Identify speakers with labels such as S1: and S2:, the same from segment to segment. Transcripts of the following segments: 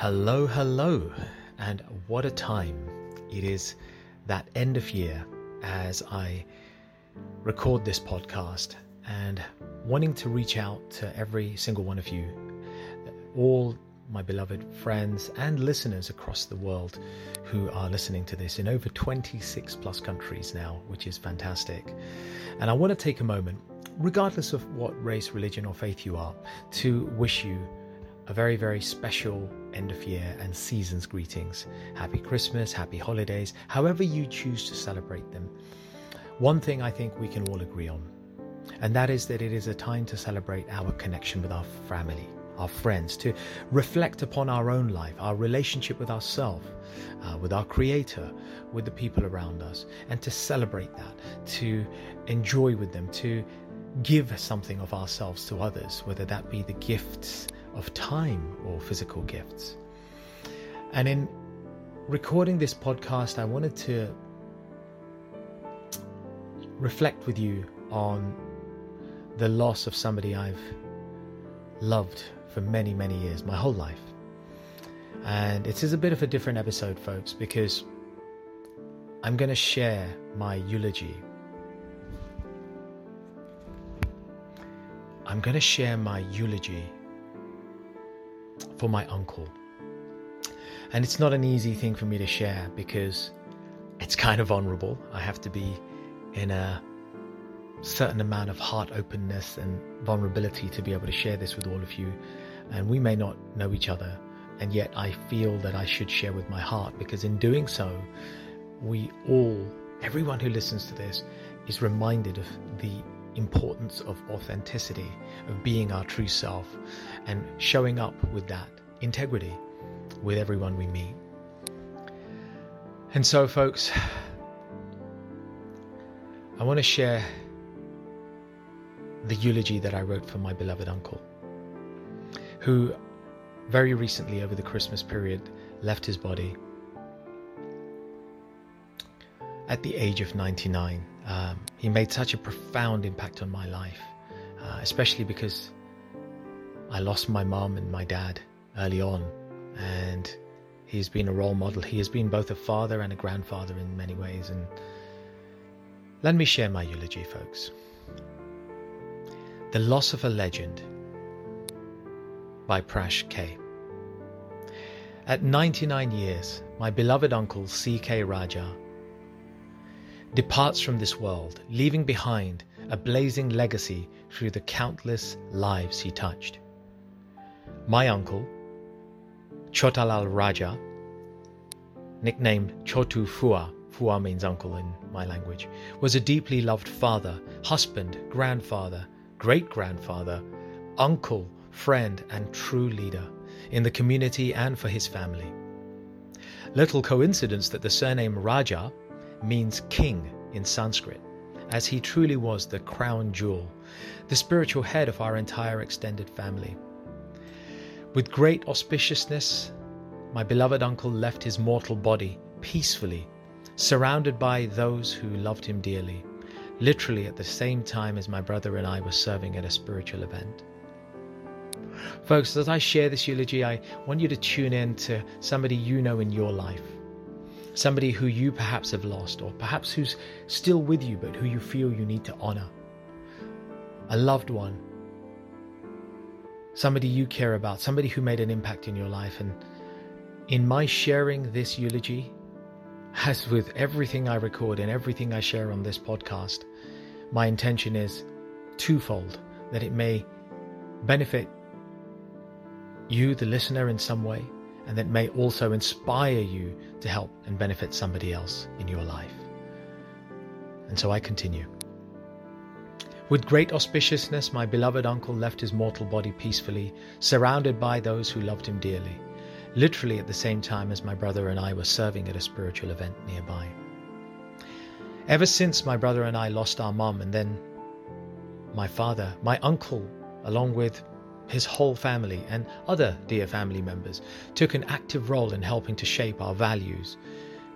S1: Hello, hello, and what a time it is that end of year as I record this podcast and wanting to reach out to every single one of you, all my beloved friends and listeners across the world who are listening to this in over 26 plus countries now, which is fantastic. And I want to take a moment, regardless of what race, religion, or faith you are, to wish you a very, very special end of year and season's greetings. Happy Christmas, happy holidays, however you choose to celebrate them. One thing I think we can all agree on, and that is that it is a time to celebrate our connection with our family, our friends, to reflect upon our own life, our relationship with ourselves, uh, with our Creator, with the people around us, and to celebrate that, to enjoy with them, to give something of ourselves to others, whether that be the gifts of time or physical gifts. And in recording this podcast, I wanted to reflect with you on the loss of somebody I've loved for many, many years, my whole life. And it is a bit of a different episode, folks, because I'm going to share my eulogy. I'm going to share my eulogy for my uncle. And it's not an easy thing for me to share because it's kind of vulnerable. I have to be in a certain amount of heart openness and vulnerability to be able to share this with all of you. And we may not know each other, and yet I feel that I should share with my heart because in doing so, we all, everyone who listens to this, is reminded of the importance of authenticity, of being our true self, and showing up with that integrity with everyone we meet. And so, folks, I want to share the eulogy that I wrote for my beloved uncle, who very recently, over the Christmas period, left his body at the age of 99. Um, he made such a profound impact on my life, uh, especially because I lost my mom and my dad early on, and he's been a role model. He has been both a father and a grandfather in many ways. And let me share my eulogy, folks. The Loss of a Legend by Prash K. At 99 years, my beloved uncle C.K. Raja departs from this world, leaving behind a blazing legacy through the countless lives he touched. My uncle, Chotalal Raja, nicknamed Chotu Fua, Fua means uncle in my language, was a deeply loved father, husband, grandfather, great grandfather, uncle, friend, and true leader in the community and for his family. Little coincidence that the surname Raja means king in Sanskrit, as he truly was the crown jewel, the spiritual head of our entire extended family. With great auspiciousness, my beloved uncle left his mortal body peacefully, surrounded by those who loved him dearly, literally at the same time as my brother and I were serving at a spiritual event. Folks, as I share this eulogy, I want you to tune in to somebody you know in your life somebody who you perhaps have lost, or perhaps who's still with you but who you feel you need to honor, a loved one, somebody you care about, somebody who made an impact in your life. And in my sharing this eulogy, as with everything I record and everything I share on this podcast, my intention is twofold that it may benefit you, the listener, in some way and that may also inspire you to help and benefit somebody else in your life. And so I continue. With great auspiciousness, my beloved uncle left his mortal body peacefully, surrounded by those who loved him dearly, literally at the same time as my brother and I were serving at a spiritual event nearby. Ever since my brother and I lost our mom, and then my father, my uncle, along with his whole family and other dear family members took an active role in helping to shape our values,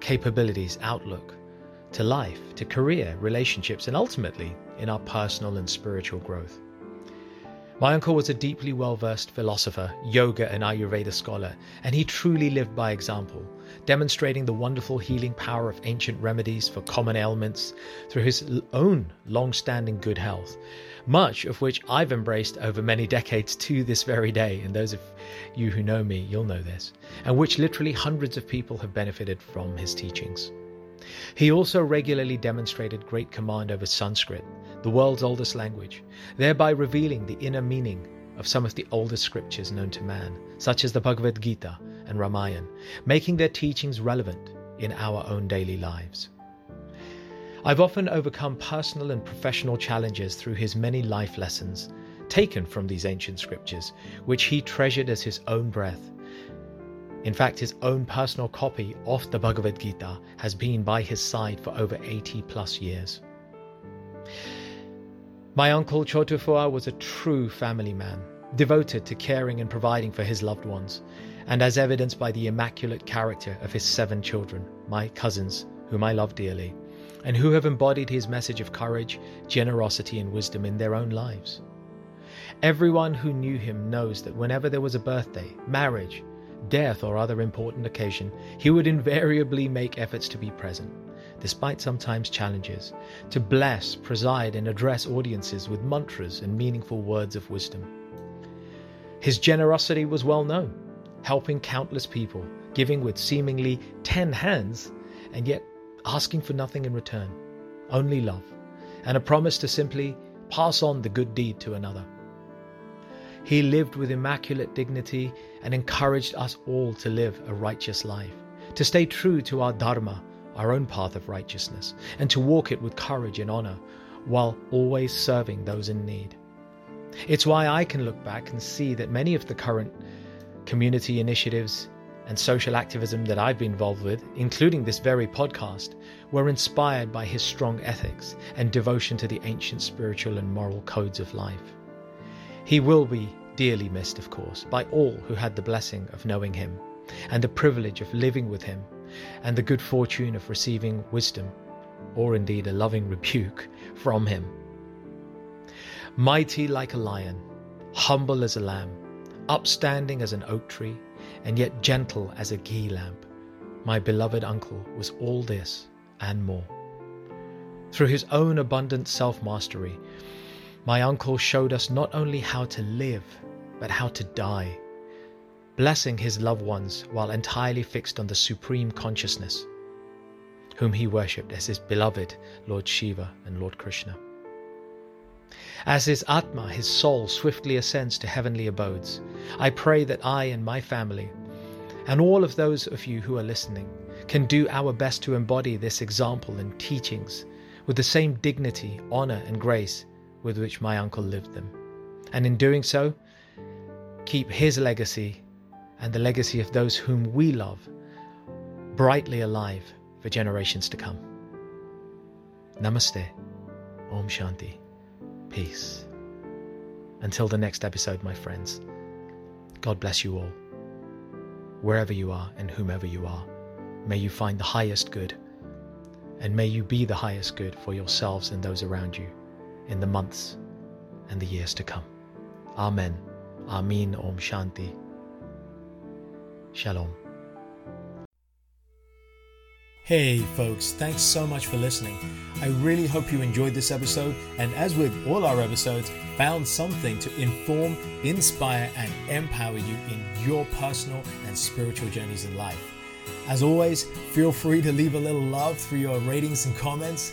S1: capabilities, outlook to life, to career, relationships, and ultimately in our personal and spiritual growth. My uncle was a deeply well versed philosopher, yoga, and Ayurveda scholar, and he truly lived by example, demonstrating the wonderful healing power of ancient remedies for common ailments through his own long standing good health, much of which I've embraced over many decades to this very day. And those of you who know me, you'll know this, and which literally hundreds of people have benefited from his teachings. He also regularly demonstrated great command over Sanskrit, the world's oldest language, thereby revealing the inner meaning of some of the oldest scriptures known to man, such as the Bhagavad Gita and Ramayana, making their teachings relevant in our own daily lives. I've often overcome personal and professional challenges through his many life lessons, taken from these ancient scriptures, which he treasured as his own breath in fact, his own personal copy of the Bhagavad Gita has been by his side for over 80 plus years. My uncle Chotufua was a true family man, devoted to caring and providing for his loved ones, and as evidenced by the immaculate character of his seven children, my cousins, whom I love dearly, and who have embodied his message of courage, generosity, and wisdom in their own lives. Everyone who knew him knows that whenever there was a birthday, marriage, death, or other important occasion, he would invariably make efforts to be present, despite sometimes challenges, to bless, preside, and address audiences with mantras and meaningful words of wisdom. His generosity was well known, helping countless people, giving with seemingly ten hands, and yet asking for nothing in return, only love, and a promise to simply pass on the good deed to another. He lived with immaculate dignity and encouraged us all to live a righteous life, to stay true to our Dharma, our own path of righteousness, and to walk it with courage and honor while always serving those in need. It's why I can look back and see that many of the current community initiatives and social activism that I've been involved with, including this very podcast, were inspired by his strong ethics and devotion to the ancient spiritual and moral codes of life. He will be dearly missed, of course, by all who had the blessing of knowing him, and the privilege of living with him, and the good fortune of receiving wisdom, or indeed a loving rebuke, from him. Mighty like a lion, humble as a lamb, upstanding as an oak tree, and yet gentle as a ghee lamp, my beloved uncle was all this and more. Through his own abundant self mastery, my uncle showed us not only how to live, but how to die, blessing his loved ones while entirely fixed on the supreme consciousness, whom he worshipped as his beloved Lord Shiva and Lord Krishna. As his Atma, his soul, swiftly ascends to heavenly abodes, I pray that I and my family, and all of those of you who are listening, can do our best to embody this example and teachings with the same dignity, honor, and grace with which my uncle lived them. And in doing so, keep his legacy and the legacy of those whom we love brightly alive for generations to come. Namaste. Om Shanti. Peace. Until the next episode, my friends, God bless you all. Wherever you are and whomever you are, may you find the highest good, and may you be the highest good for yourselves and those around you in the months and the years to come. Amen. Amin Om Shanti. Shalom.
S2: Hey, folks, thanks so much for listening. I really hope you enjoyed this episode, and as with all our episodes, found something to inform, inspire, and empower you in your personal and spiritual journeys in life. As always, feel free to leave a little love through your ratings and comments